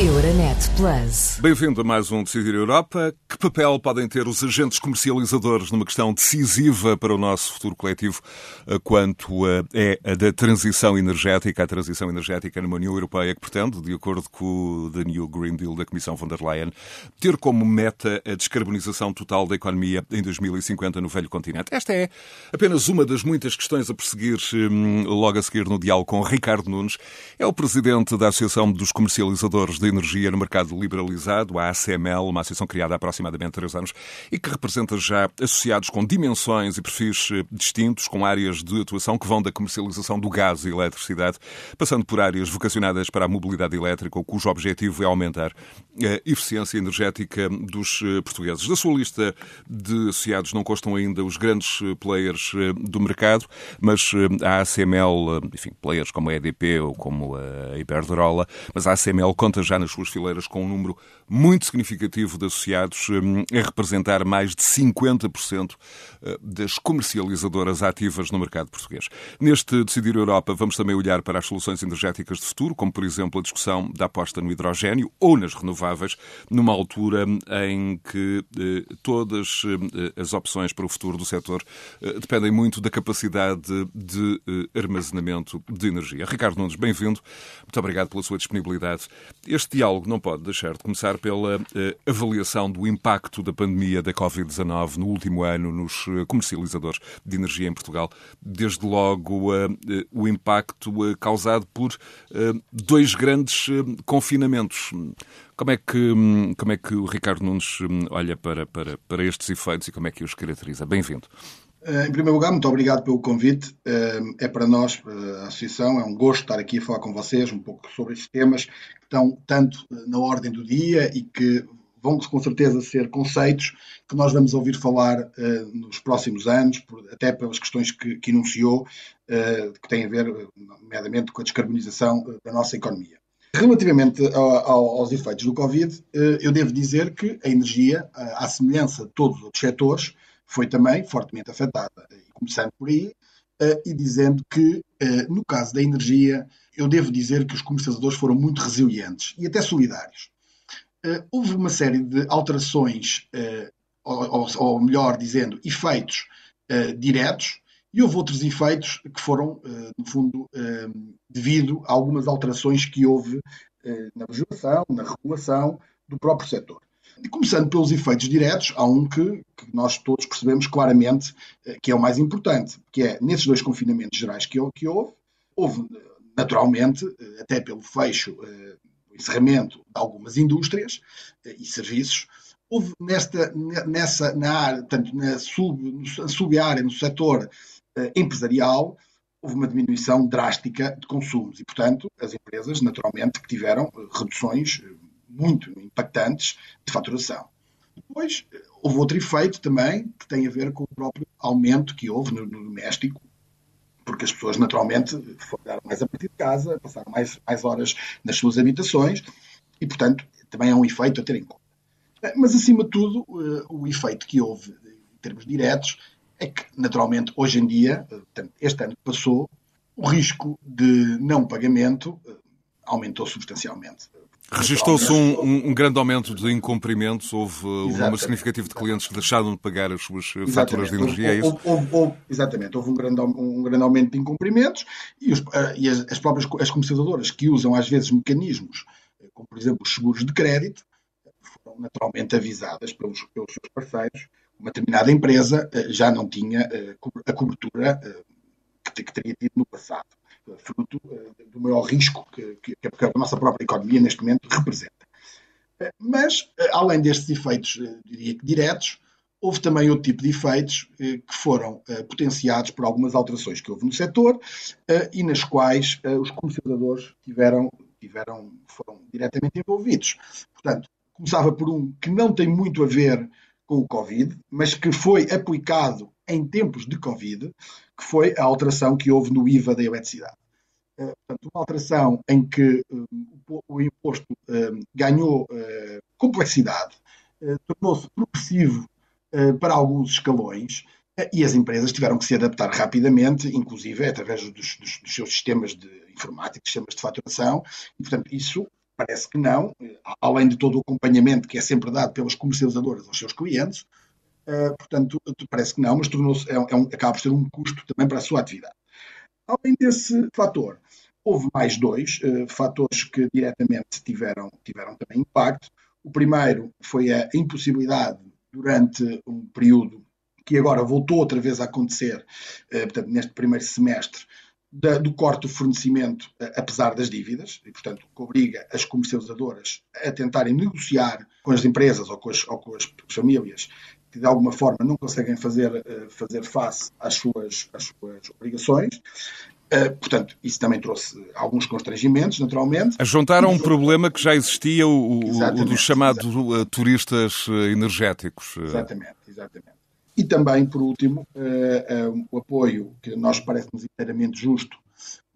Euronet Plus. Bem-vindo a mais um Decidir Europa. Que papel podem ter os agentes comercializadores numa questão decisiva para o nosso futuro coletivo eh, quanto a, é a da transição energética, a transição energética numa União Europeia que pretende, de acordo com o The New Green Deal da Comissão von der Leyen, ter como meta a descarbonização total da economia em 2050 no velho continente? Esta é apenas uma das muitas questões a perseguir hum, logo a seguir no diálogo com Ricardo Nunes. É o presidente da Associação dos Comercializadores de Energia no Mercado Liberalizado, a ACML, uma associação criada há aproximadamente três anos e que representa já associados com dimensões e perfis eh, distintos, com áreas de atuação que vão da comercialização do gás e eletricidade, passando por áreas vocacionadas para a mobilidade elétrica, cujo objetivo é aumentar a eficiência energética dos eh, portugueses. Da sua lista de associados não constam ainda os grandes eh, players do mercado, mas a ACML, enfim, players como a EDP ou como a Iberdrola, mas a ACML conta já nas suas fileiras com um número muito significativo de associados, a representar mais de 50% eh, das comercializadoras ativas no mercado português. Neste Decidir Europa, vamos também olhar para as soluções energéticas de futuro, como, por exemplo, a discussão da aposta no hidrogênio ou nas renováveis, numa altura em que eh, todas eh, as opções para o futuro do setor dependem muito da capacidade de armazenamento de energia. Ricardo Nunes, bem-vindo. Muito obrigado pela sua disponibilidade. Este diálogo não pode deixar de começar pela eh, avaliação do impacto da pandemia da Covid-19 no último ano nos eh, comercializadores de energia em Portugal. Desde logo, uh, o impacto causado por dois grandes confinamentos. Como é, que, um, como é que o Ricardo Nunes um, olha para, para, para estes efeitos e como é que os caracteriza? Bem-vindo. Em primeiro lugar, muito obrigado pelo convite. É para nós, a Associação, é um gosto estar aqui a falar com vocês um pouco sobre estes temas que estão tanto na ordem do dia e que vão com certeza ser conceitos que nós vamos ouvir falar nos próximos anos, até pelas questões que, que enunciou, que têm a ver, nomeadamente, com a descarbonização da nossa economia. Relativamente ao, aos efeitos do Covid, eu devo dizer que a energia, à semelhança de todos os outros setores, foi também fortemente afetada. Começando por aí, e dizendo que, no caso da energia, eu devo dizer que os comercializadores foram muito resilientes e até solidários uh, houve uma série de alterações, ou, ou, melhor dizendo, efeitos diretos, e houve outros efeitos que foram, no fundo, devido a algumas alterações que houve na legislação, na regulação do próprio setor. E começando pelos efeitos diretos, há um que, que, nós todos percebemos claramente que é o mais importante, que é nesses dois confinamentos gerais que, que houve, houve naturalmente, até pelo fecho encerramento de algumas indústrias eh, e serviços, houve nesta, nessa, na área, portanto, na sub, sub-área, no setor empresarial, houve uma diminuição drástica de consumos. E, portanto, as empresas, naturalmente, que tiveram eh, reduções muito impactantes de faturação. Depois, houve outro efeito também que tem a ver com o próprio aumento que houve no, no doméstico porque as pessoas naturalmente foram mais a partir de casa, passaram mais, mais horas nas suas habitações e, portanto, também é um efeito a ter em conta. Mas, acima de tudo, eh, o efeito que houve em termos diretos é que, naturalmente, hoje em dia, eh, este ano que passou, o risco de não pagamento eh, aumentou substancialmente. Registou-se um, um, um, grande aumento de incumprimentos, houve um número significativo de clientes que deixaram de pagar as suas exatamente. faturas de energia, houve, é isso? Houve, houve, exatamente, houve um grande, um grande aumento de incumprimentos e, os, eh, e as, as, próprias as comercializadoras que usam às vezes mecanismos, eh, como por exemplo os seguros de crédito, foram naturalmente avisadas pelos, pelos seus parceiros. Uma determinada empresa eh, já não tinha a cobertura que teria tido no passado fruto eh, do maior risco que, que, a nossa própria economia neste momento representa. Eh, mas, eh, além destes efeitos, diria que diretos, houve também outro tipo de efeitos que foram potenciados por algumas alterações que houve no setor e nas quais os comercializadores tiveram, tiveram, foram diretamente envolvidos. Portanto, começava por um que não tem muito a ver com o Covid, mas que foi aplicado em tempos de Covid, que foi a alteração que houve no IVA da eletricidade. Uh, portanto, uma alteração em que uh, o imposto uh, ganhou complexidade, tornou-se progressivo para alguns escalões e as empresas tiveram que se adaptar rapidamente, inclusive através dos, dos, dos seus sistemas de informática, sistemas de faturação, e, portanto, isso parece que não, além de todo o acompanhamento que é sempre dado pelas comercializadoras aos seus clientes, portanto, parece que não, mas tornou-se, é, é um, acaba por ser um custo também para a sua atividade. Além desse fator, houve mais dois uh, fatores que diretamente tiveram, tiveram também impacto. O primeiro foi a impossibilidade, durante um período que agora voltou outra vez a acontecer, uh, portanto, neste primeiro semestre, da, do corte do fornecimento, uh, apesar das dívidas, e, portanto, que obriga as comercializadoras a tentarem negociar com as empresas ou com as, ou com as famílias que de alguma forma não conseguem fazer, eh, fazer face às suas, às suas obrigações. Uh, portanto, isso também trouxe alguns constrangimentos, naturalmente. A juntar a um problema que já existia, o, o dos chamados exatamente. turistas energéticos. Exatamente, exatamente. E também, por último, o apoio que nós parece-nos inteiramente justo,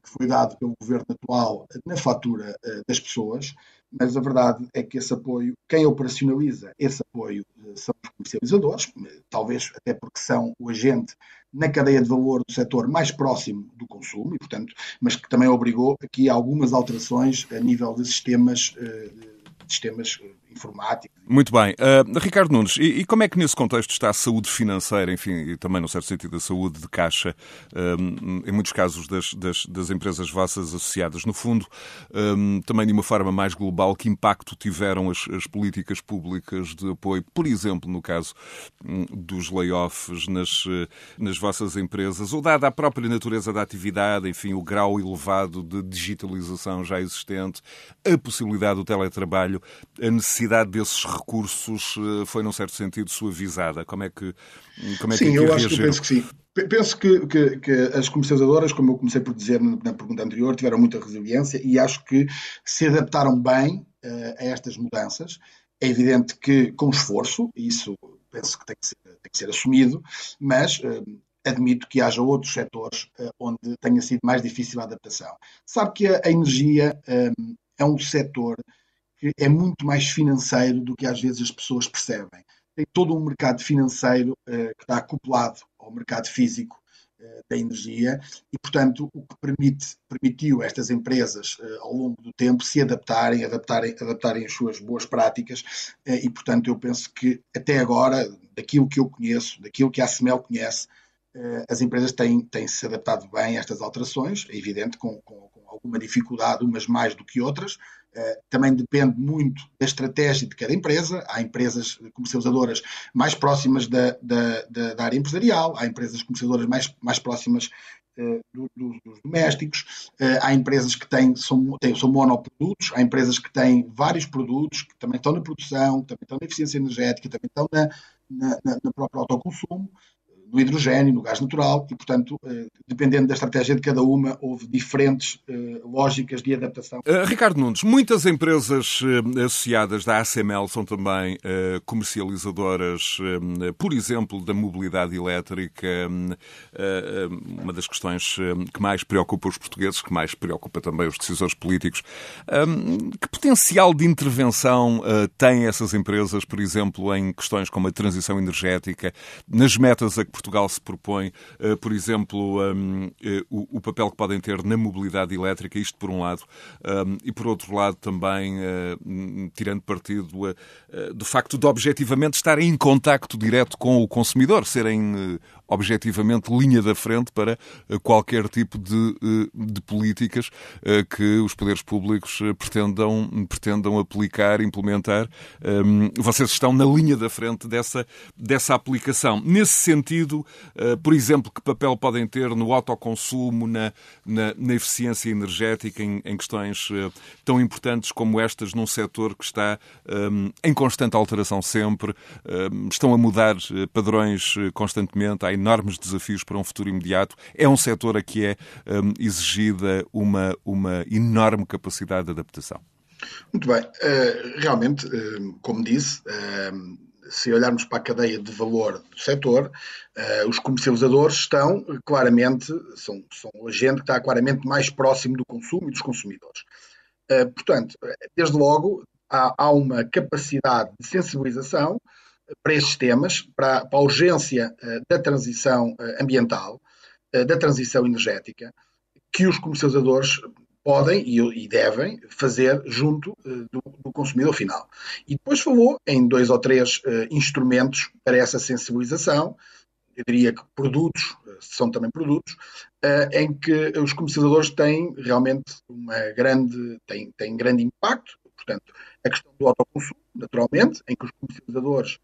que foi dado pelo governo atual na fatura das pessoas, mas a verdade é que esse apoio, quem operacionaliza esse apoio eh, são os comercializadores, talvez até porque são o agente na cadeia de valor do setor mais próximo do consumo, e, portanto, mas que também obrigou aqui algumas alterações a nível de sistemas, eh, de sistemas informática. Muito bem. Uh, Ricardo Nunes, e, e, como é que nesse contexto está a saúde financeira, enfim, e também, no certo sentido, a saúde de caixa, um, em muitos casos, das, das, das, empresas vossas associadas? No fundo, um, também de uma forma mais global, que impacto tiveram as, as políticas públicas de apoio, por exemplo, no caso um, dos layoffs nas, nas vossas empresas, ou dada a própria natureza da atividade, enfim, o grau elevado de digitalização já existente, a possibilidade do teletrabalho, a necessidade necessidade desses recursos eh, foi, num certo sentido, suavizada? Como é que, como é sim, que eu acho que penso que sim. Penso que, que, que, as comercializadoras, como eu comecei por dizer na pergunta anterior, tiveram muita resiliência e acho que se adaptaram bem uh, a estas mudanças. É evidente que com esforço, isso penso que tem que ser, tem que ser assumido, mas uh, admito que haja outros setores uh, onde tenha sido mais difícil a adaptação. Sabe que a, a energia é um setor é muito mais financeiro do que às vezes as pessoas percebem. Tem todo um mercado financeiro uh, que está acoplado ao mercado físico uh, da energia e, portanto, o que permite, permitiu estas empresas uh, ao longo do tempo se adaptarem, adaptarem, adaptarem as suas boas práticas e, portanto, eu penso que até agora, daquilo que eu conheço, daquilo que a ASMEL conhece, as empresas têm, têm se adaptado bem a estas alterações, é evidente, com, com, com alguma dificuldade, umas mais do que outras, também depende muito da estratégia de cada empresa. Há empresas comercializadoras mais próximas da, da, da, da área empresarial, há empresas comercializadoras mais, mais próximas uh, do, do, dos domésticos, uh, há empresas que têm, são, têm, são monoprodutos, há empresas que têm vários produtos que também estão na produção, também estão na eficiência energética, também estão na, na, na, na própria autoconsumo no hidrogênio, no gás natural, e, portanto, eh, dependendo da estratégia de cada uma, houve diferentes eh, lógicas de adaptação. Uh, Ricardo Nunes, muitas empresas associadas da ACML são também comercializadoras, por exemplo, da mobilidade elétrica, uma das questões que mais preocupa os portugueses, que mais preocupa também os decisores políticos. que potencial de intervenção têm essas empresas, por exemplo, em questões como a transição energética, nas metas a que Portugal se propõe, eh, por exemplo, um, eh, o, papel que podem ter na mobilidade elétrica, isto por um lado, um, e por outro lado também uh, tirando partido do facto de objetivamente estarem em contacto direto com o consumidor, serem objetivamente linha da frente para qualquer tipo de, de políticas que os poderes públicos pretendam, pretendam aplicar, implementar. Um, vocês estão na linha da frente dessa, dessa aplicação. Nesse sentido, eh, por exemplo, que papel podem ter no autoconsumo, na, na, na eficiência energética, em, em, questões eh, tão importantes como estas, num setor que está um, eh, em constante alteração sempre, um, estão a mudar padrões constantemente, há enormes desafios para um futuro imediato. É um setor a que é um, exigida uma, uma enorme capacidade de adaptação. Muito bem. Uh, realmente, uh, como disse, uh, se olharmos para a cadeia de valor do setor, os comercializadores estão claramente, são, são o agente que está claramente mais próximo do consumo e dos consumidores. Portanto, desde logo, há, há, uma capacidade de sensibilização para estes temas, para, para a urgência uh, da transição ambiental, da transição energética, que os comercializadores podem e, devem fazer junto do, do, consumidor final. E depois falou em dois ou três instrumentos para essa sensibilização, eu diria que produtos, são também produtos, em que os comercializadores têm realmente uma grande, têm, têm grande impacto, portanto, a questão do autoconsumo, naturalmente, em que os comercializadores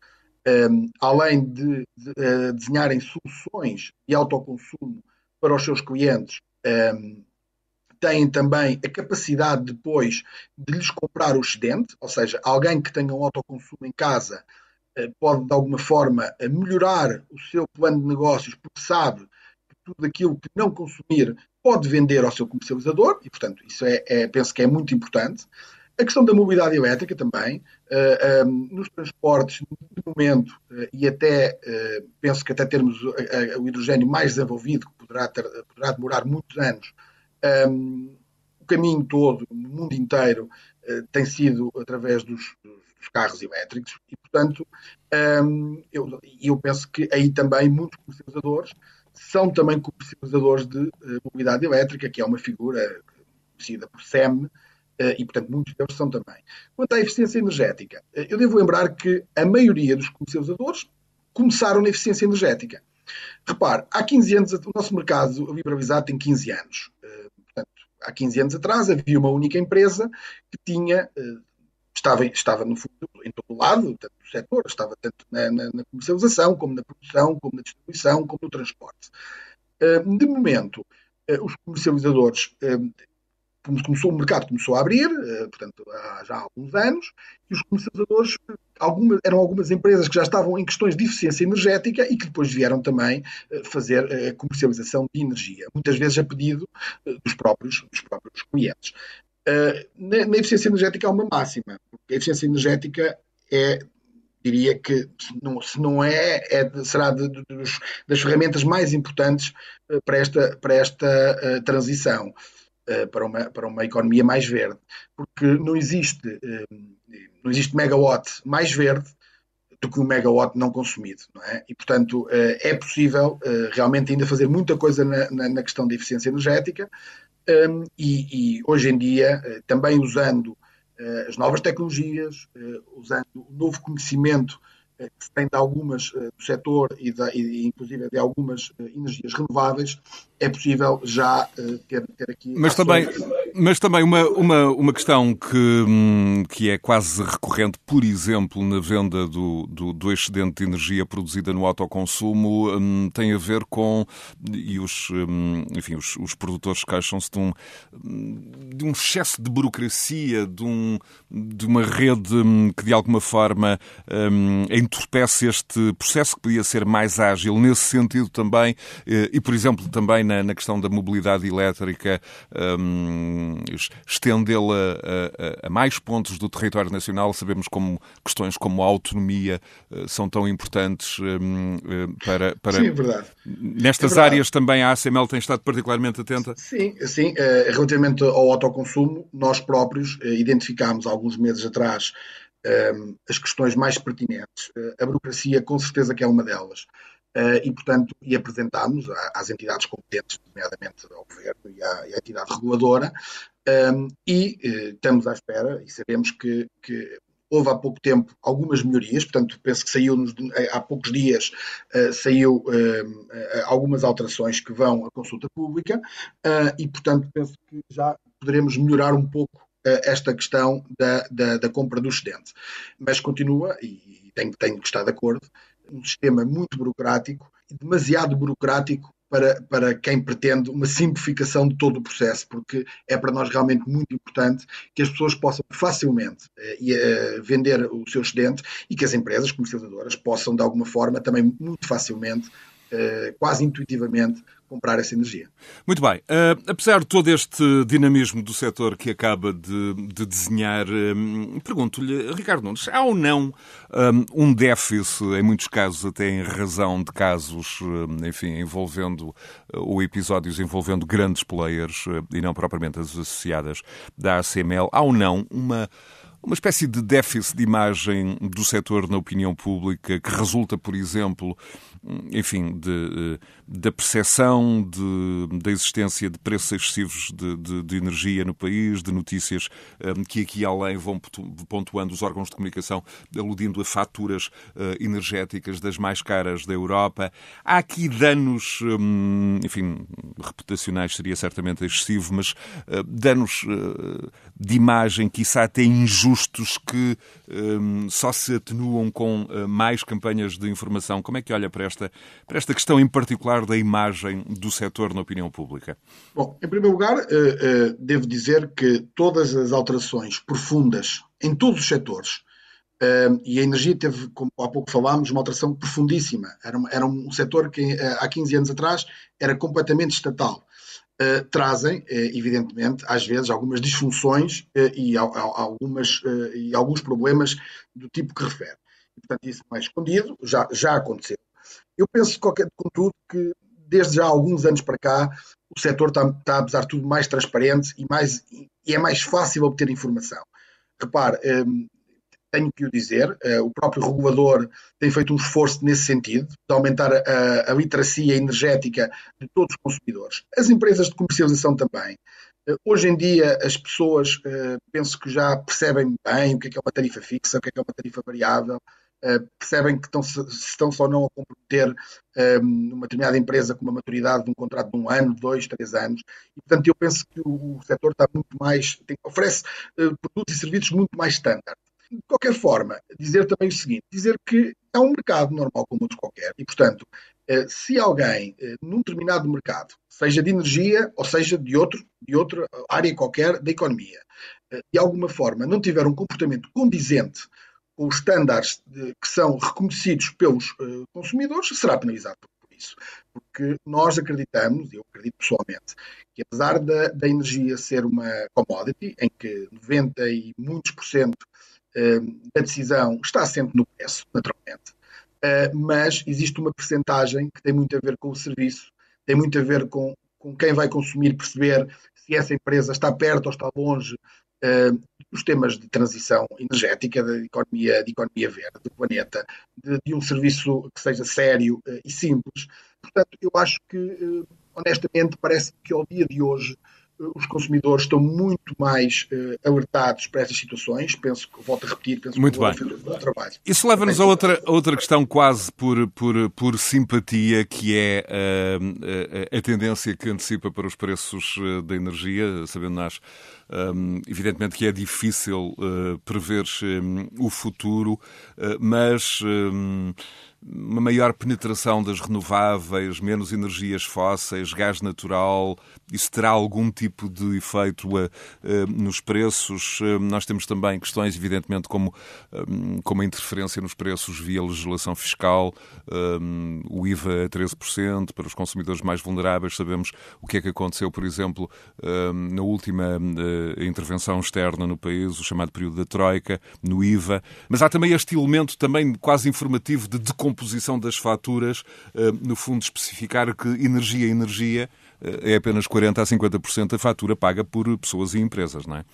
um, além de, de uh, desenharem soluções de autoconsumo para os seus clientes, um, têm também a capacidade depois de lhes comprar o excedente, ou seja, alguém que tenha um autoconsumo em casa uh, pode de alguma forma melhorar o seu plano de negócios porque sabe que tudo aquilo que não consumir pode vender ao seu comercializador e, portanto, isso é, é penso que é muito importante. A questão da mobilidade elétrica também, uh, um, nos transportes, de momento, uh, e até uh, penso que até termos o hidrogênio mais desenvolvido, que poderá, ter, poderá demorar muitos anos, um, o caminho todo, no mundo inteiro, tem sido através dos, dos, carros elétricos. E, portanto, um, eu, eu penso que aí também muitos comercializadores são também comercializadores de mobilidade elétrica, que é uma figura conhecida por SEM, eh, e, portanto, muitos deles são também. Quanto à eficiência energética, eh, eu devo lembrar que a maioria dos comercializadores começaram na eficiência energética. Repare, há 15 anos, o nosso mercado liberalizado tem 15 anos. Eh, portanto, há 15 anos atrás havia uma única empresa que tinha, estava, estava no fundo em todo lado, tanto no setor, estava tanto na, na, na comercialização, como na produção, como na distribuição, como no transporte. De momento, os comercializadores começou, o mercado começou a abrir, eh, portanto, há já alguns anos, e os comercializadores algumas, eram algumas empresas que já estavam em questões de eficiência energética e que depois vieram também eh, fazer a eh, comercialização de energia, muitas vezes a pedido dos próprios, dos próprios clientes. Na, eficiência energética há uma máxima, porque a eficiência energética é diria que não, se não é, é será de, de, das ferramentas mais importantes para esta, para esta uh, transição. Eh, para, uma, para uma economia mais verde, porque não existe, eh, não existe megawatt mais verde do que um megawatt não consumido, não é? E, portanto, eh, é possível realmente ainda fazer muita coisa na, na, questão da eficiência energética e, e, hoje em dia, também usando as novas tecnologias, usando o novo conhecimento que se tem de algumas do setor e, de, e inclusive de algumas energias renováveis, é possível já ter, ter, aqui. Mas também, mas também uma, uma, uma questão que, hum, que é quase recorrente, por exemplo, na venda do, do, do excedente de energia produzida no autoconsumo, hum, tem a ver com. E os, hum, enfim, os, os produtores queixam-se de um, de um excesso de burocracia, de, um, de uma rede que de alguma forma hum, entorpece este processo que podia ser mais ágil nesse sentido também, eh, e, por exemplo, também na na, questão da mobilidade elétrica, estendê-la a, a, a, mais pontos do território nacional. Sabemos como questões como a autonomia uh, são tão importantes um, uh, para, para. Sim, é verdade. Nestas é verdade. áreas também a ACML tem estado particularmente atenta? Sim, sim. Uh, relativamente ao autoconsumo, nós próprios identificámos alguns meses atrás as questões mais pertinentes. A burocracia, com certeza, que é uma delas. Uh, e, portanto, e apresentámos às entidades competentes, nomeadamente ao Governo e à, e à entidade reguladora, um, ehm, e uh, estamos à espera e sabemos que, que, houve há pouco tempo algumas melhorias, portanto, penso que saiu nos, há poucos dias uh, saiu ehm, algumas alterações que vão à consulta pública e, portanto, penso que já poderemos melhorar um pouco esta questão da, da, da, compra do excedente. Mas continua, e tenho, tenho que estar de acordo, um sistema muito burocrático e demasiado burocrático para, para quem pretende uma simplificação de todo o processo, porque é para nós realmente muito importante que as pessoas possam facilmente eh, eh, vender o seu excedente e que as empresas comercializadoras possam, de alguma forma, também muito facilmente, eh, quase intuitivamente, comprar essa energia. Muito bem. Uh, apesar de todo este dinamismo do setor que acaba de, de desenhar, um, pergunto-lhe, Ricardo Nunes, há ou não um, um, déficit, em muitos casos até em razão de casos, enfim, envolvendo, ou episódios envolvendo grandes players e não propriamente as associadas da ACML, há ou não uma uma espécie de déficit de imagem do setor na opinião pública que resulta, por exemplo, enfim, de, da percepção de, da existência de preços excessivos de, de, de, energia no país, de notícias um, que aqui além vão pontuando os órgãos de comunicação, aludindo a faturas uh, energéticas das mais caras da Europa. Há aqui danos, um, enfim, reputacionais seria certamente excessivo, mas uh, danos uh, de imagem, quiçá até injustos, que um, só se atenuam com mais campanhas de informação. Como é que olha para esta, para esta questão em particular da imagem do setor na opinião pública? Bom, em primeiro lugar, eh, eh, devo dizer que todas as alterações profundas em todos os setores, eh, e a energia teve, como há pouco falámos, uma alteração profundíssima. Era, um setor que há 15 anos atrás era completamente estatal. Uh, trazem, uh, evidentemente, às vezes, algumas disfunções uh, e, algumas, e alguns problemas do tipo que refere. E, portanto, isso não é escondido, já, já aconteceu. Eu penso, qualquer, contudo, que desde já alguns anos para cá o setor está, está apesar de tudo, mais transparente e, mais, e é mais fácil obter informação. Repare, um, tenho que o dizer, uh, o próprio regulador tem feito um esforço nesse sentido, de aumentar a, a literacia energética de todos os consumidores. As empresas de comercialização também. Uh, hoje em dia, as pessoas uh, penso que já percebem bem o que é, que é uma tarifa fixa, o que é, que é uma tarifa variável, eh, percebem que estão, se estão só não a comprometer um, ehm, determinada empresa com uma maturidade de um contrato de um ano, dois, três anos. E, portanto, eu penso que o, o setor está muito mais, tem, oferece uh, produtos e serviços muito mais standard. De qualquer forma, dizer também o seguinte: dizer que é um mercado normal como outro qualquer. E, portanto, uh, se alguém, num determinado mercado, seja de energia ou seja de, outro, de outra área qualquer da economia, de alguma forma não tiver um comportamento condizente os estándares que são reconhecidos pelos uh, consumidores, será penalizado por isso. Porque nós acreditamos, eu acredito pessoalmente, que apesar da, da energia ser uma commodity, em que 90 e muitos por cento uh, da decisão está sempre no preço, naturalmente, uh, mas existe uma percentagem que tem muito a ver com o serviço, tem muito a ver com, com quem vai consumir, perceber se essa empresa está perto ou está longe uh, os temas de transição energética, de economia, de economia verde do planeta, de, de um serviço que seja sério uh, e simples. Portanto, eu acho que, uh, honestamente, parece que ao dia de hoje os consumidores estão muito mais uh, alertados para essas situações. Penso que, volto a repetir, penso muito que bem. um bom trabalho. Isso leva-nos a outra, outra questão, quase por, por, por simpatia, que é uh, a, a, tendência que antecipa para os preços uh, da energia, sabendo nós, um, evidentemente que é difícil prever um, o futuro, mas uma maior penetração das renováveis, menos energias fósseis, gás natural, isso terá algum tipo de efeito uh, uh, nos preços? Uh, nós temos também questões, evidentemente, como, como a interferência nos preços via legislação fiscal, o IVA a 13% para os consumidores mais vulneráveis. Sabemos o que é que aconteceu, por exemplo, na última intervenção externa no país, o chamado período da Troika, no IVA. Mas há também este elemento também quase informativo de decomposição composição das faturas, eh, no fundo, especificar que energia, energia eh, é apenas 40% a 50% da fatura paga por pessoas e empresas, não é?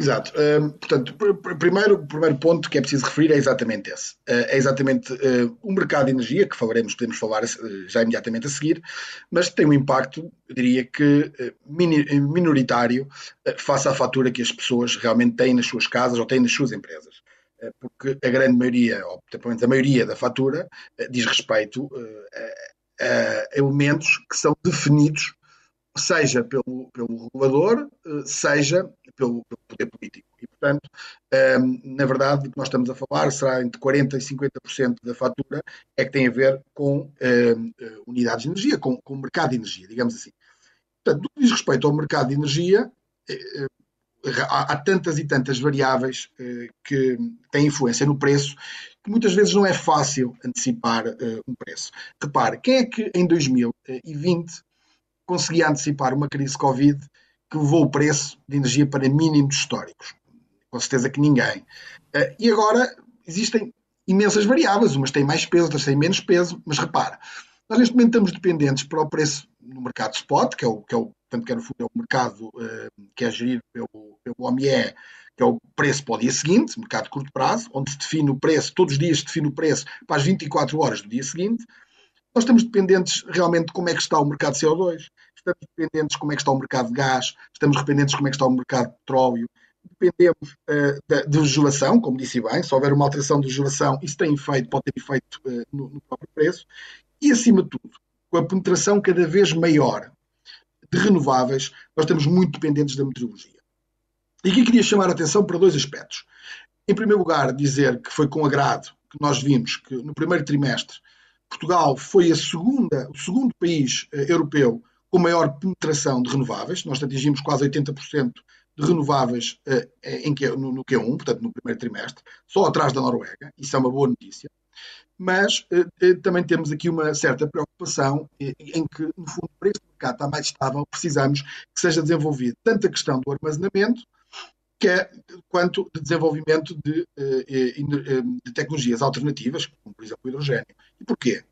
Exato. Uh, portanto, primeiro, o primeiro ponto que é preciso referir é exatamente esse. É exatamente o mercado de energia, que falaremos, podemos falar já imediatamente a seguir, mas tem um impacto, eu diria que minoritário, face à fatura que as pessoas realmente têm nas suas casas ou têm nas suas empresas. Eh, porque a grande maioria, ou pelo menos a maioria da fatura, eh, diz respeito eh, a elementos que são definidos, seja pelo, pelo regulador, seja pelo, pelo poder político. E, portanto, na verdade, o que nós estamos a falar será entre 40% e 50% da fatura é que tem a ver com unidades de energia, com, com o mercado de energia, digamos assim. Portanto, no que diz respeito ao mercado de energia, há, tantas e tantas variáveis eh, que têm influência no preço que muitas vezes não é fácil antecipar eh, um preço. Repare, quem é que em 2020 conseguia antecipar uma crise Covid que levou o preço de energia para mínimos históricos? Com certeza que ninguém. Eh, e agora existem imensas variáveis, umas têm mais peso, outras têm menos peso, mas repara, nós neste momento estamos dependentes para o preço no mercado spot, que é o, que é o portanto, que no fundo é o mercado uh, que é gerido pelo, pelo OMIE, que é o preço para o dia seguinte, mercado de curto prazo, onde se define o preço, todos os dias se define o preço para as 24 horas do dia seguinte. Nós estamos dependentes realmente de como é que está o mercado de CO2, estamos dependentes de como é que está o mercado de gás, estamos dependentes de como é que está o mercado de petróleo, dependemos uh, da, de legislação, como disse bem, se houver uma alteração de legislação, isso tem efeito, pode ter efeito uh, no, no, próprio preço, e acima de tudo, com a penetração cada vez maior de renováveis, nós estamos muito dependentes da meteorologia. E aqui queria chamar a atenção para dois aspectos. Em primeiro lugar, dizer que foi com agrado que nós vimos que no primeiro trimestre Portugal foi segunda, o segundo país uh, europeu com maior penetração de renováveis. Nós atingimos quase 80% de renováveis uh, em, no, no Q1, portanto no primeiro trimestre, só atrás da Noruega. Isso é uma boa notícia. Mas uh, também temos aqui uma certa preocupação em que, no fundo, para este mercado estar mais estável, precisamos que seja desenvolvido tanto a questão do armazenamento, que é, quanto de desenvolvimento de, de tecnologias alternativas, como por exemplo o hidrogênio. E porquê?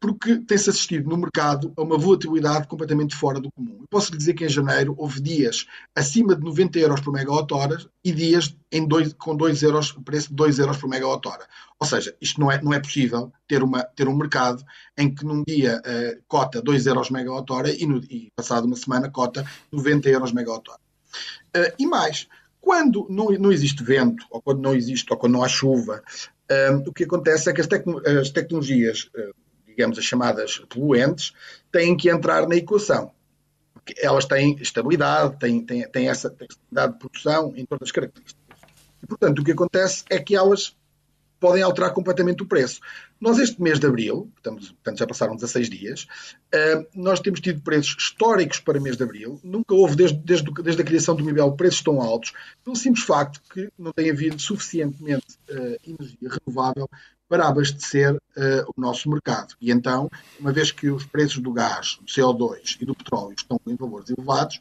Porque tem-se assistido no mercado a uma volatilidade completamente fora do comum. Eu posso lhe dizer que em janeiro houve dias acima de 90 euros por megawatt-hora e dias em dois, com 2 euros, preço de 2 euros por megawatt-hora. Ou seja, isto não é, não é possível ter, uma, ter um mercado em que num dia uh, cota 2 euros megawatt-hora e, no, e passado uma semana cota 90 euros megawatt-hora. Uh, e mais, quando não, não existe vento, ou quando não existe, ou quando não há chuva, uh, o que acontece é que as, as tecnologias digamos, as chamadas poluentes, têm que entrar na equação. Porque elas têm estabilidade, têm, têm, têm essa têm estabilidade de produção em todas as características. E, portanto, o que acontece é que elas podem alterar completamente o preço. Nós, este mês de abril, estamos, portanto já passaram 16 dias, uh, nós temos tido preços históricos para mês de abril. Nunca houve, desde, desde, desde a criação do MIBEL, preços tão altos, pelo simples facto que não tem havido suficientemente uh, energia renovável para abastecer uh, o nosso mercado. E então, uma vez que os preços do gás, do CO2 e do petróleo estão em valores elevados,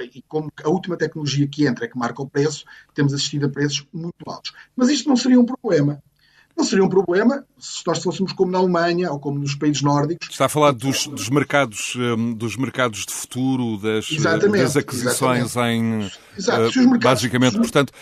e como a última tecnologia que entra é que marca o preço, temos assistido a preços muito altos. Mas isto não seria um problema não seria um problema se nós fôssemos como na Alemanha ou como nos países nórdicos. Está a falar dos, dos mercados, hum, dos mercados de futuro, das, das aquisições exatamente. em. Exato. Uh, mercados, basicamente, portanto,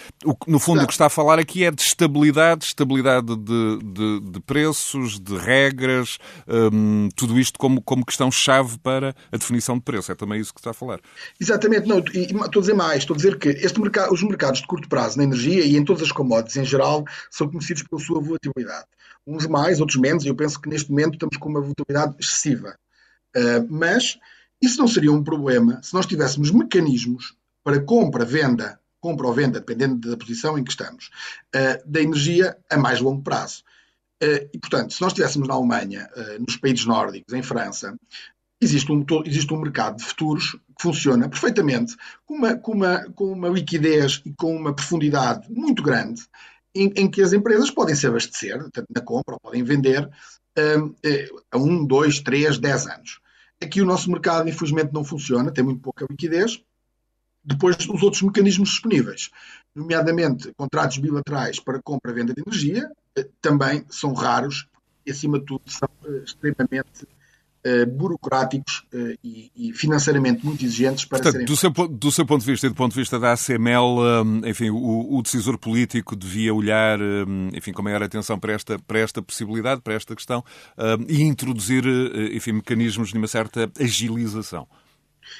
no fundo Exato. o que está a falar aqui é de estabilidade, estabilidade de, de, de preços, de regras, um, tudo isto como, como questão-chave para a definição de preço. É também isso que está a falar. Exatamente, não, e, estou a dizer mais, estou a dizer que este mercado, os mercados de curto prazo na energia e em todas as commodities em geral são conhecidos pela sua Uns mais, outros menos, e eu penso que neste momento estamos com uma volatilidade excessiva. Uh, mas isso não seria um problema se nós tivéssemos mecanismos para compra, venda, compra ou venda, dependendo da posição em que estamos, uh, da energia a mais longo prazo. Uh, e, portanto, se nós estivéssemos na Alemanha, nos países nórdicos, em França, existe um, existe um mercado de futuros que funciona perfeitamente, com uma, com, uma, com uma liquidez e com uma profundidade muito grande, em, em, que as empresas podem se abastecer, tanto na compra, ou podem vender um, eh, a um, dois, três, dez anos. Aqui o nosso mercado, infelizmente, não funciona, tem muito pouca liquidez. Depois, os outros mecanismos disponíveis, nomeadamente contratos bilaterais para compra e venda de energia, eh, também são raros e, acima de tudo, são eh, extremamente uh, burocráticos uh, e, e, financeiramente muito exigentes para Portanto, serem. Do seu, do seu ponto de vista e do ponto de vista da ACML, um, enfim, o, o, decisor político devia olhar, um, enfim, com maior atenção para esta, para esta possibilidade, para esta questão um, e introduzir, uh, enfim, mecanismos de uma certa agilização.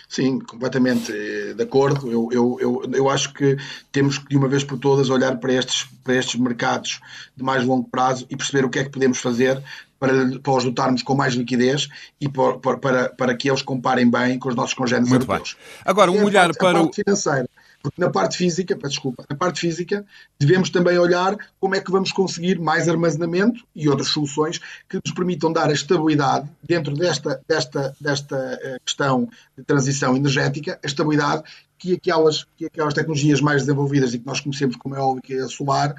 Sim, completamente de acordo. Eu, eu, eu, eu acho que temos que, de uma vez por todas, olhar para estes, para estes mercados de mais longo prazo e perceber o que é que podemos fazer para, para os dotarmos com mais liquidez e para, para, para que eles comparem bem com os nossos congêneres Muito europeus. Bem. Agora, um olhar parte, para o. financeira. Porque na parte física, desculpa, na parte física, devemos também olhar como é que vamos conseguir mais armazenamento e outras soluções que nos permitam dar a estabilidade dentro desta, desta, desta eh, questão de transição energética, a estabilidade que aquelas, que aquelas tecnologias mais desenvolvidas e que nós conhecemos como é eólica e a solar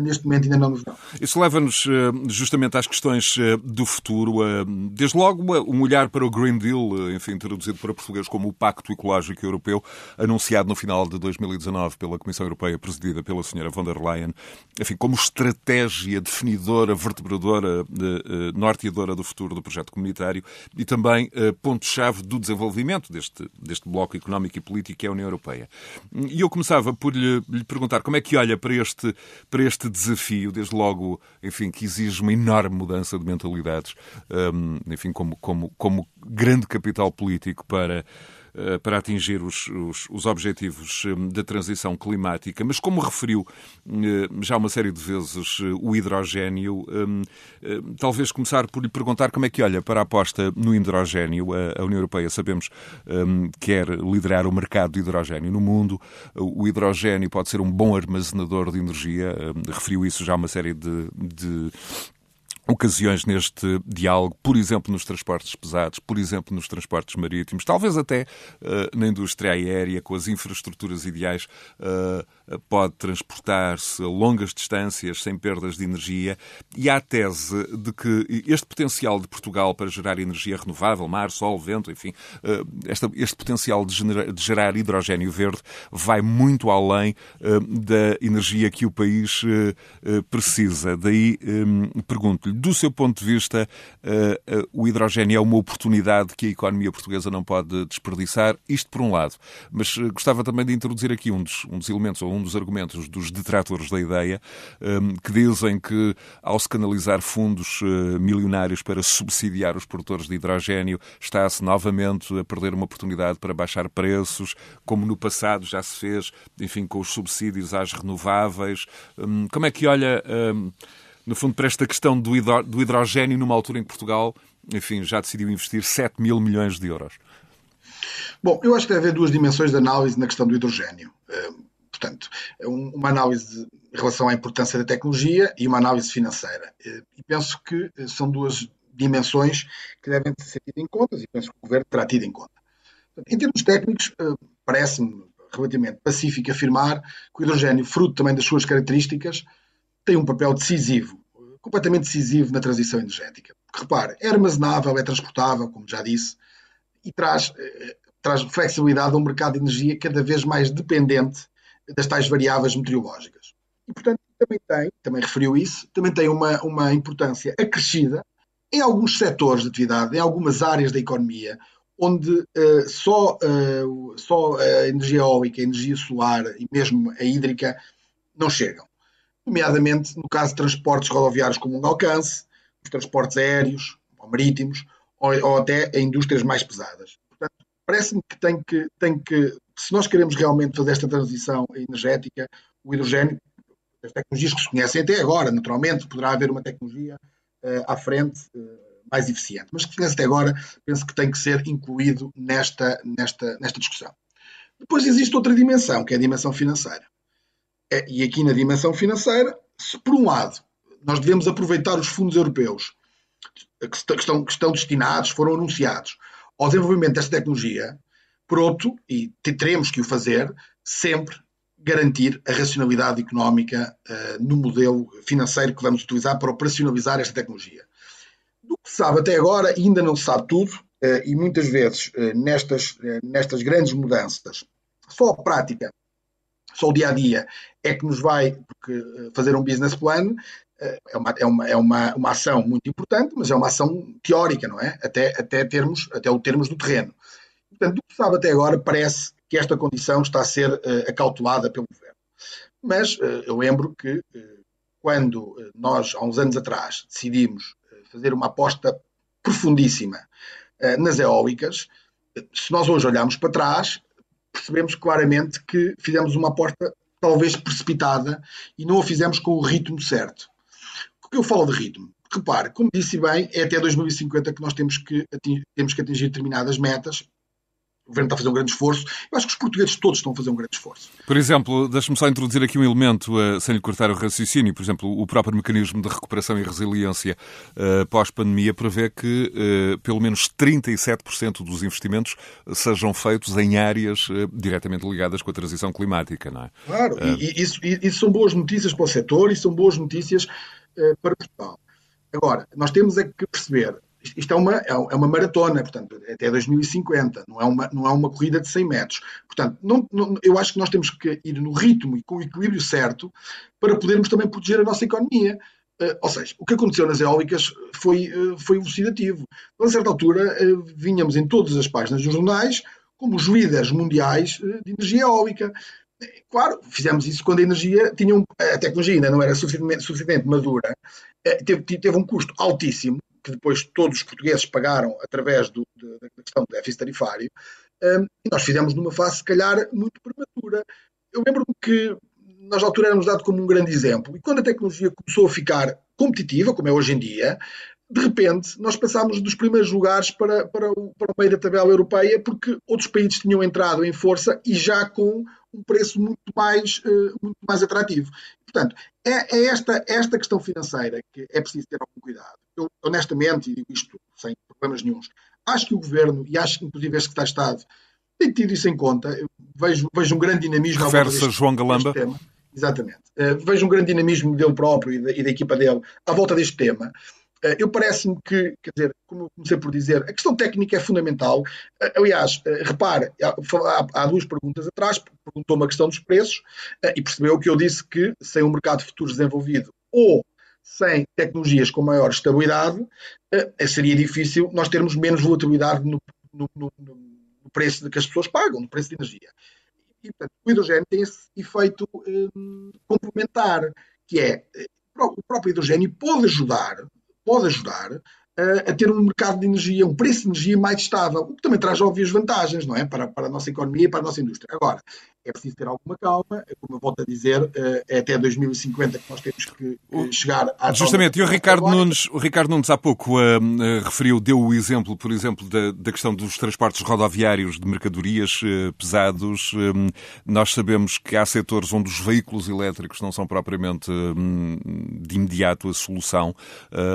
neste momento ainda não nos dão. Isso leva-nos eh, justamente às questões eh, do futuro. Eh, desde logo, um olhar para o Green Deal, enfim, traduzido para português como o Pacto Ecológico Europeu, anunciado no final de 2019 pela Comissão Europeia, presidida pela senhora von der Leyen, enfim, como estratégia definidora, vertebradora, norteadora do futuro do projeto comunitário e também ponto-chave do desenvolvimento deste, deste bloco económico e político que é a União Europeia. E eu começava por lhe, lhe perguntar como é que olha para este, para este desafio, desde logo, enfim, que exige uma enorme mudança de mentalidades, um, enfim, como, como, como grande capital político para para atingir os, os, os objetivos eh, da transição climática, mas como referiu eh, já uma série de vezes o hidrogênio, talvez começar por lhe perguntar como é que olha para a aposta no hidrogênio. A União Europeia, sabemos, quer liderar o mercado de hidrogênio no mundo. O hidrogênio pode ser um bom armazenador de energia, referiu isso já uma série de, de ocasiões neste diálogo, por exemplo, nos transportes pesados, por exemplo, nos transportes marítimos, talvez até uh, na indústria aérea, com as infraestruturas ideais, uh, pode transportar-se a longas distâncias sem perdas de energia. E há a tese de que este potencial de Portugal para gerar energia renovável, mar, sol, vento, enfim, esta, este potencial de, gerar hidrogênio verde vai muito além da energia que o país precisa. Daí pergunto-lhe, do seu ponto de vista, o hidrogênio é uma oportunidade que a economia portuguesa não pode desperdiçar, isto por um lado. Mas gostava também de introduzir aqui um dos, um dos, elementos ou um dos argumentos dos detratores da ideia, um, ehm, que dizem que ao se canalizar fundos milionários para subsidiar os produtores de hidrogênio, está-se novamente a perder uma oportunidade para baixar preços, como no passado já se fez, enfim, com os subsídios às renováveis. Um, ehm, como é que olha ehm, no fundo, para esta questão do, hidrogênio, numa altura em que Portugal, enfim, já decidiu investir 7 mil milhões de euros? Bom, eu acho que deve haver duas dimensões de análise na questão do hidrogênio. Eh, portanto, é uma análise em relação à importância da tecnologia e uma análise financeira. Eh, e penso que eh, são duas dimensões que devem ser tidas em conta e penso que o Governo terá tido em conta. Em termos técnicos, parece-me relativamente pacífico afirmar que o hidrogênio, fruto também das suas características, tem um papel decisivo, completamente decisivo na transição energética. Porque, repare, é armazenável, é transportável, como já disse, e traz, eh, traz flexibilidade a um mercado de energia cada vez mais dependente das tais variáveis meteorológicas. E, portanto, também tem, também referiu isso, também tem uma, uma importância acrescida em alguns setores de atividade, em algumas áreas da economia, onde uh, só, uh, só a energia eólica, a energia solar e mesmo a hídrica não chegam nomeadamente no caso de transportes rodoviários com longo alcance, os transportes aéreos ou marítimos, ou, ou até indústrias mais pesadas. Portanto, parece-me que tem, que tem que, se nós queremos realmente fazer esta transição energética, o hidrogênio, as tecnologias que se conhecem até agora, naturalmente, poderá haver uma tecnologia uh, à frente uh, mais eficiente, mas que se conhece até agora, penso que tem que ser incluído nesta, nesta, nesta discussão. Depois existe outra dimensão, que é a dimensão financeira. É, e aqui na dimensão financeira, se por um lado nós devemos aproveitar os fundos europeus que estão, que estão destinados, foram anunciados ao desenvolvimento desta tecnologia, por outro, e teremos que o fazer, sempre garantir a racionalidade económica uh, no modelo financeiro que vamos utilizar para operacionalizar esta tecnologia. Do que se sabe até agora, ainda não se sabe tudo, uh, e muitas vezes uh, nestas, nestas grandes mudanças, só a prática só o dia a dia é que nos vai porque, fazer um business plan. É, uma, é, uma, é uma, uma ação muito importante, mas é uma ação teórica, não é? Até, até, termos, até o termos do terreno. Portanto, do que sabe até agora, parece que esta condição está a ser uh, acautelada pelo governo. Mas uh, eu lembro que uh, quando nós, há uns anos atrás, decidimos fazer uma aposta profundíssima nas eólicas, se nós hoje olharmos para trás, percebemos claramente que fizemos uma aposta talvez precipitada e não a fizemos com o ritmo certo. O que eu falo de ritmo? Repare, como disse bem, é até 2050 que nós temos que, atingir, temos que atingir determinadas metas o governo está a fazer um grande esforço. Eu acho que os portugueses todos estão a fazer um grande esforço. Por exemplo, deixe-me só introduzir aqui um elemento, uh, sem lhe cortar o raciocínio. Por exemplo, o próprio mecanismo de recuperação e resiliência uh, pós-pandemia prevê que uh, pelo menos 37% dos investimentos sejam feitos em áreas diretamente ligadas com a transição climática, não é? Claro, e, isso, isso são boas notícias para o setor e são boas notícias para Portugal. Agora, nós temos é que perceber isto é uma, é, é uma maratona, portanto, até 2050, não é uma, não é uma corrida de 100 metros. Portanto, não, não, eu acho que nós temos que ir no ritmo e com o equilíbrio certo para podermos também proteger a nossa economia. Uh, ou seja, o que aconteceu nas eólicas foi, uh, foi elucidativo. A certa altura, uh, vinhamos em todas as páginas dos jornais como os líderes mundiais de energia eólica. Claro, fizemos isso quando a energia tinha um, a tecnologia ainda não era suficientemente, suficientemente madura, teve, teve um custo altíssimo que depois todos os portugueses pagaram através do, da questão do déficit tarifário, um, nós fizemos numa fase, se calhar, muito prematura. Eu lembro-me que nós, à altura, éramos dados como um grande exemplo, e quando a tecnologia começou a ficar competitiva, como é hoje em dia, de repente, nós passámos dos primeiros lugares para, para, o, para o meio da tabela europeia, porque outros países tinham entrado em força e já com um preço muito mais, uh, muito mais atrativo. Portanto, é, é, esta, esta questão financeira que é preciso ter algum cuidado. Eu, honestamente, e digo isto sem problemas nenhums, acho que o Governo, e acho que inclusive este que está Estado, tem tido isso em conta. Eu vejo, vejo um grande dinamismo... Refere-se a João Galamba? Exatamente. Uh, vejo um grande dinamismo dele próprio e da, e da equipa dele à volta deste tema. Eh, eu parece-me que, quer dizer, como eu comecei por dizer, a questão técnica é fundamental. Eh, aliás, repare, há duas perguntas atrás, perguntou-me a questão dos preços e percebeu que eu disse que sem um mercado de futuros desenvolvido ou sem tecnologias com maior estabilidade, seria difícil nós termos menos volatilidade no, no, no, no preço que as pessoas pagam, no preço de energia. E, portanto, o hidrogênio tem esse efeito hum, complementar, que é o próprio hidrogênio pode ajudar pode ajudar a, ter um mercado de energia, um preço de energia mais estável, o que também traz óbvias vantagens, não é? Para, para a nossa economia e para a nossa indústria. Agora, é preciso ter alguma calma, como eu volto a dizer, eh, é até 2050 que nós temos que chegar à Justamente, e o Ricardo, Nunes, o Ricardo Nunes há pouco uh, referiu, deu o exemplo, por exemplo, da, da, questão dos transportes rodoviários de mercadorias uh, pesados. Um, nós sabemos que há setores onde os veículos elétricos não são propriamente um, de imediato a solução,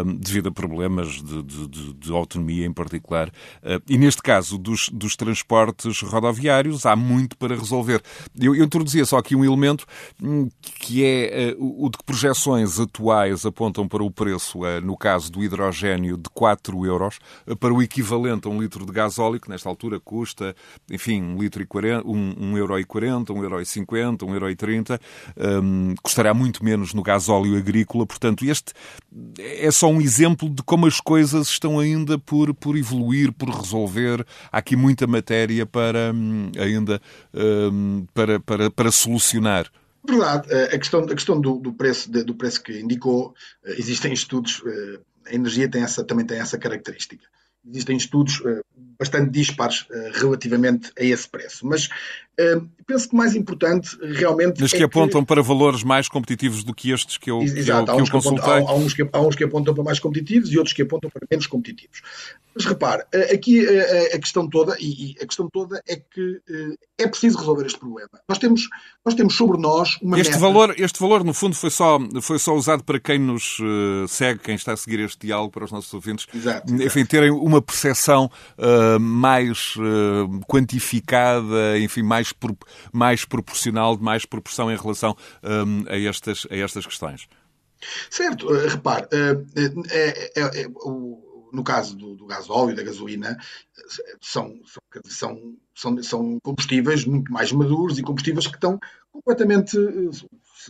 um, devido a problemas de, de, de, autonomia em particular. Uh, e neste caso dos, dos transportes rodoviários, há muito para resolver. Eu, eu introduzia só aqui um elemento hum, que é uh, o de que projeções atuais apontam para o preço, uh, no caso do hidrogênio, de 4 euros, para o equivalente a um litro de gasóleo, que nesta altura custa, enfim, 1 litro e 40, 1, 1 euro e 40, 1 euro e 50, 1 euro e 30, um, custará muito menos no gasóleo agrícola. Portanto, este é só um exemplo de como as coisas estão ainda por, por evoluir, por resolver. Há aqui muita matéria para hum, ainda hum, para, para, para solucionar? Verdade. Eh, a questão, a questão do, do, preço, do preço que indicou, eh, existem estudos, eh, a energia tem essa, também tem essa característica. Existem estudos bastante dispares relativamente a esse preço. Mas penso que mais importante realmente. Mas que é apontam que... para valores mais competitivos do que estes que eu, Exato, que eu, que eu consultei. Apontam, há, há, uns que, há uns que apontam para mais competitivos e outros que apontam para menos competitivos. Mas repare, eh, aqui a, eh, eh, a questão toda, e, a questão toda é que é preciso resolver este problema. Nós temos, nós temos sobre nós uma este meta... valor Este valor, no fundo, foi só, foi só usado para quem nos segue, quem está a seguir este diálogo, para os nossos ouvintes, exato, enfim, terem uma percepção uh, mais uh, quantificada, enfim, mais, pro, mais proporcional, de mais proporção em relação um, a, estas, a estas questões. Certo, repare, é, é, é, no caso do, do gás óleo e da gasolina, são, são, são, são combustíveis muito mais maduros e combustíveis que estão completamente.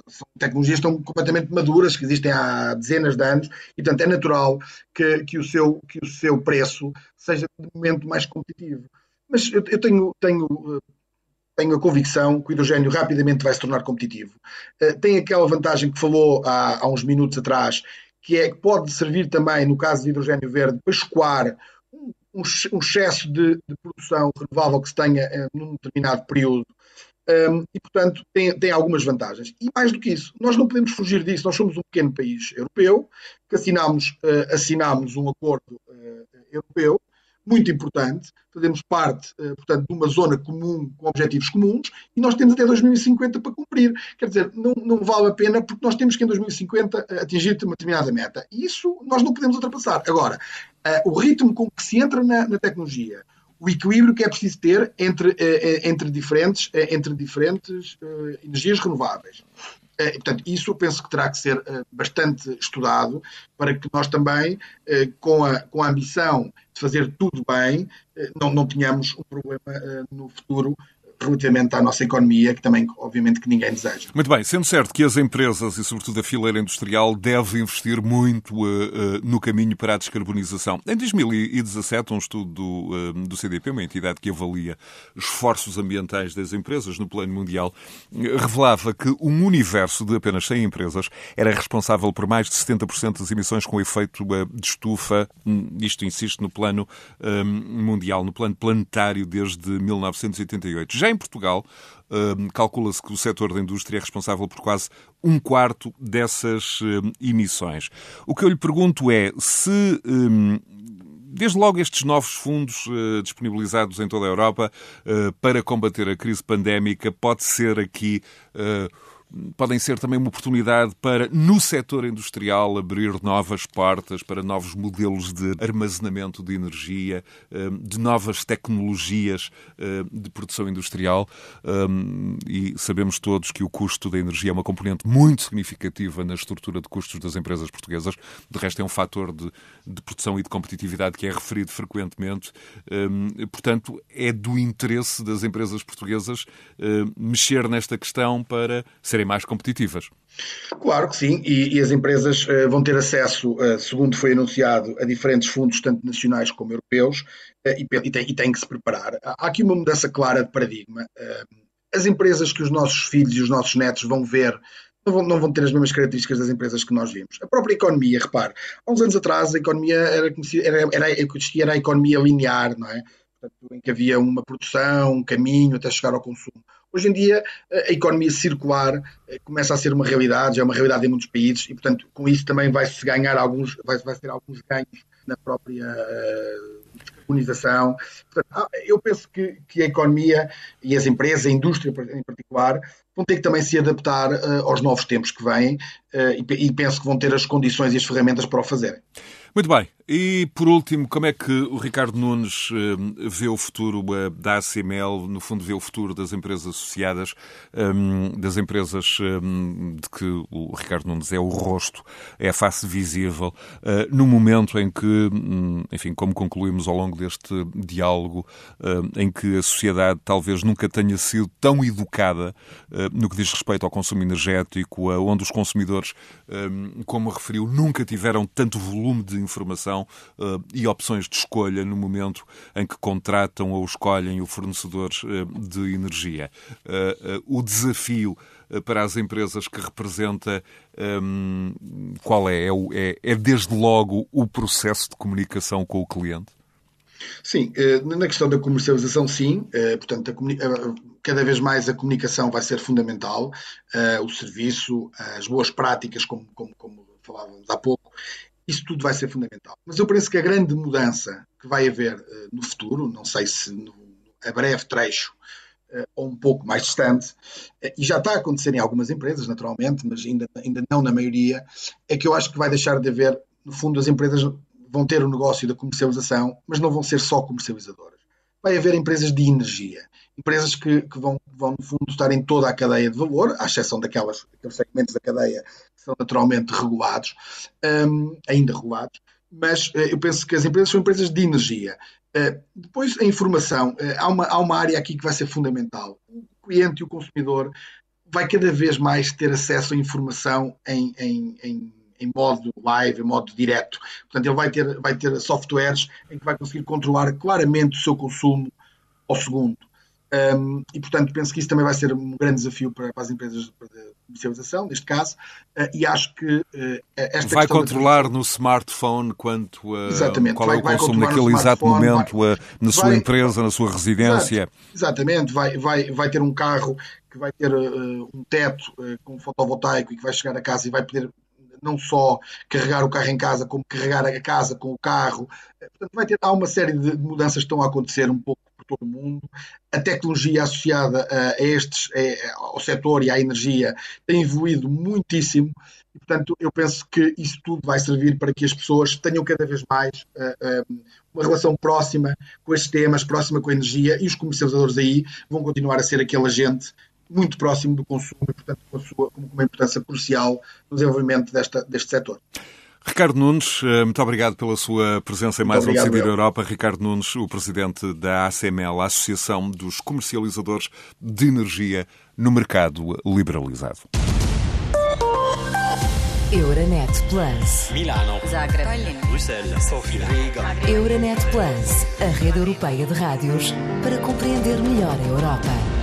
São tecnologias estão completamente maduras, que existem há dezenas de anos, e portanto é natural que, que, o, seu, que o seu preço seja de momento mais competitivo. Mas eu, eu tenho, tenho tenho a convicção que o hidrogênio rapidamente vai se tornar competitivo. Uh, tem aquela vantagem que falou há, há, uns minutos atrás, que é que pode servir também, no caso do hidrogênio verde, para escoar um, um excesso de, de, produção renovável que se tenha eh, num determinado período. Um, e, portanto, tem, tem, algumas vantagens. E mais do que isso, nós não podemos fugir disso. Nós somos um pequeno país europeu, que assinamos, uh, assinamos um acordo uh, europeu, muito importante, fazemos parte, eh, portanto, de uma zona comum com objetivos comuns e nós temos até 2050 para cumprir. Quer dizer, não, não vale a pena porque nós temos que em 2050 atingir uma determinada meta. E isso nós não podemos ultrapassar. Agora, o ritmo com que se entra na, na tecnologia, o equilíbrio que é preciso ter entre, entre diferentes, entre diferentes energias renováveis. Portanto, isso eu penso que terá que ser bastante estudado para que nós também, com a, com a ambição de fazer tudo bem, não, não tenhamos um problema no futuro relativamente à nossa economia, que também, obviamente, que ninguém deseja. Muito bem, sendo certo que as empresas e, sobretudo, a fileira industrial deve investir muito uh, uh, no caminho para a descarbonização. Em 2017, um estudo do, uh, do CDP, uma entidade que avalia esforços ambientais das empresas no plano mundial, revelava que um universo de apenas 100 empresas era responsável por mais de 70% das emissões com efeito de estufa, hum, isto insiste no plano mundial, no plano planetário desde 1988. Já em Portugal, hum, calcula-se que o setor da indústria é responsável por quase um quarto dessas hum, emissões. O que eu lhe pergunto é se. Hum, desde logo estes novos fundos uh, disponibilizados em toda a Europa uh, para combater a crise pandémica pode ser aqui uh, podem ser também uma oportunidade para, no setor industrial, abrir novas portas para novos modelos de armazenamento de energia, hum, de novas tecnologias hum, de produção industrial. Hum, e sabemos todos que o custo da energia é uma componente muito significativa na estrutura de custos das empresas portuguesas. De resto, é um fator de, de produção e de competitividade que é referido frequentemente. Portanto, é do interesse das empresas portuguesas mexer nesta questão para ser serem mais competitivas. Claro que sim, e, e as empresas uh, vão ter acesso, uh, segundo foi anunciado, a diferentes fundos, tanto nacionais como europeus, uh, e, e, têm, e têm que se preparar. Há aqui uma mudança clara de paradigma. as empresas que os nossos filhos e os nossos netos vão ver não vão, não vão, ter as mesmas características das empresas que nós vimos. A própria economia, repare, há uns anos atrás a economia era, era, era, era a economia linear, não é? Portanto, em que havia uma produção, um caminho até chegar ao consumo. Hoje em dia, a economia circular eh, começa a ser uma realidade, já é uma realidade em muitos países, e, portanto, com isso também vai-se ganhar alguns, vai, vai ter alguns ganhos na própria uh, descarbonização. Portanto, eu penso que, que, a economia e as empresas, a indústria em particular, vão ter que também se adaptar uh, aos novos tempos que vêm uh, e, e penso que vão ter as condições e as ferramentas para o fazerem. Muito bem. E, por último, como é que o Ricardo Nunes uh, vê o futuro uh, da ACML, no fundo vê o futuro das empresas associadas, um, das empresas um, de que o Ricardo Nunes é o rosto, é a face visível, uh, no momento em que, enfim, como concluímos ao longo deste diálogo, em que a sociedade talvez nunca tenha sido tão educada no que diz respeito ao consumo energético, onde os consumidores, como referiu, nunca tiveram tanto volume de informação uh, e opções de escolha no momento em que contratam ou escolhem o fornecedor uh, de energia. Uh, o desafio para as empresas que representa um, qual é? É, é? é desde logo o processo de comunicação com o cliente? Sim, na questão da comercialização, sim. Portanto, cada vez mais a comunicação vai ser fundamental, o serviço, as boas práticas, como, como, como falávamos há pouco, isso tudo vai ser fundamental. Mas eu penso que a grande mudança que vai haver uh, no futuro, não sei se no, a breve trecho uh, ou um pouco mais distante, uh, e já está a acontecer em algumas empresas, naturalmente, mas ainda, ainda não na maioria, é que eu acho que vai deixar de haver, no fundo, as empresas vão ter o negócio da comercialização, mas não vão ser só comercializadoras. Vai haver empresas de energia, empresas que, que vão, vão, no fundo, estar em toda a cadeia de valor, à exceção daquelas, daqueles segmentos da cadeia são naturalmente regulados, um, ainda regulados, mas uh, eu penso que as empresas são empresas de energia. Uh, depois, a informação, uh, há, uma, há uma área aqui que vai ser fundamental. O cliente e o consumidor vai cada vez mais ter acesso à informação em, em, em, em modo live, em modo direto. Portanto, ele vai ter, vai ter softwares em que vai conseguir controlar claramente o seu consumo ao segundo. Um, e, portanto, penso que isso também vai ser um grande desafio para, para as empresas de comercialização, neste caso, uh, e acho que uh, esta Vai controlar da... no smartphone quanto a, Exatamente. qual vai, é o consumo naquele exato momento vai, na sua empresa, na sua residência. Exatamente, vai, vai, vai ter um carro que vai ter uh, um teto com fotovoltaico e que vai chegar a casa e vai poder não só carregar o carro em casa, como carregar a casa com o carro. Portanto, vai ter, há uma série de mudanças que estão a acontecer um pouco todo o mundo. A tecnologia associada a estes, ao setor e à energia tem evoluído muitíssimo. E, portanto, eu penso que isso tudo vai servir para que as pessoas tenham cada vez mais uh, uh, uma relação próxima com estes temas, próxima com a energia, e os comercializadores aí vão continuar a ser aquele agente muito próximo do consumo e, portanto, com, sua, com uma importância crucial no desenvolvimento desta, deste setor. Ricardo Nunes, eh, muito obrigado pela sua presença em mais um Decidir Europa. Ricardo Nunes, o presidente da ACML, a Associação dos Comercializadores de Energia no Mercado Liberalizado. Euronet Plus. Milano. Zagreb. Bruxelas. Sofia. Riga. Euronet Plus, a rede europeia de rádios para compreender melhor a Europa.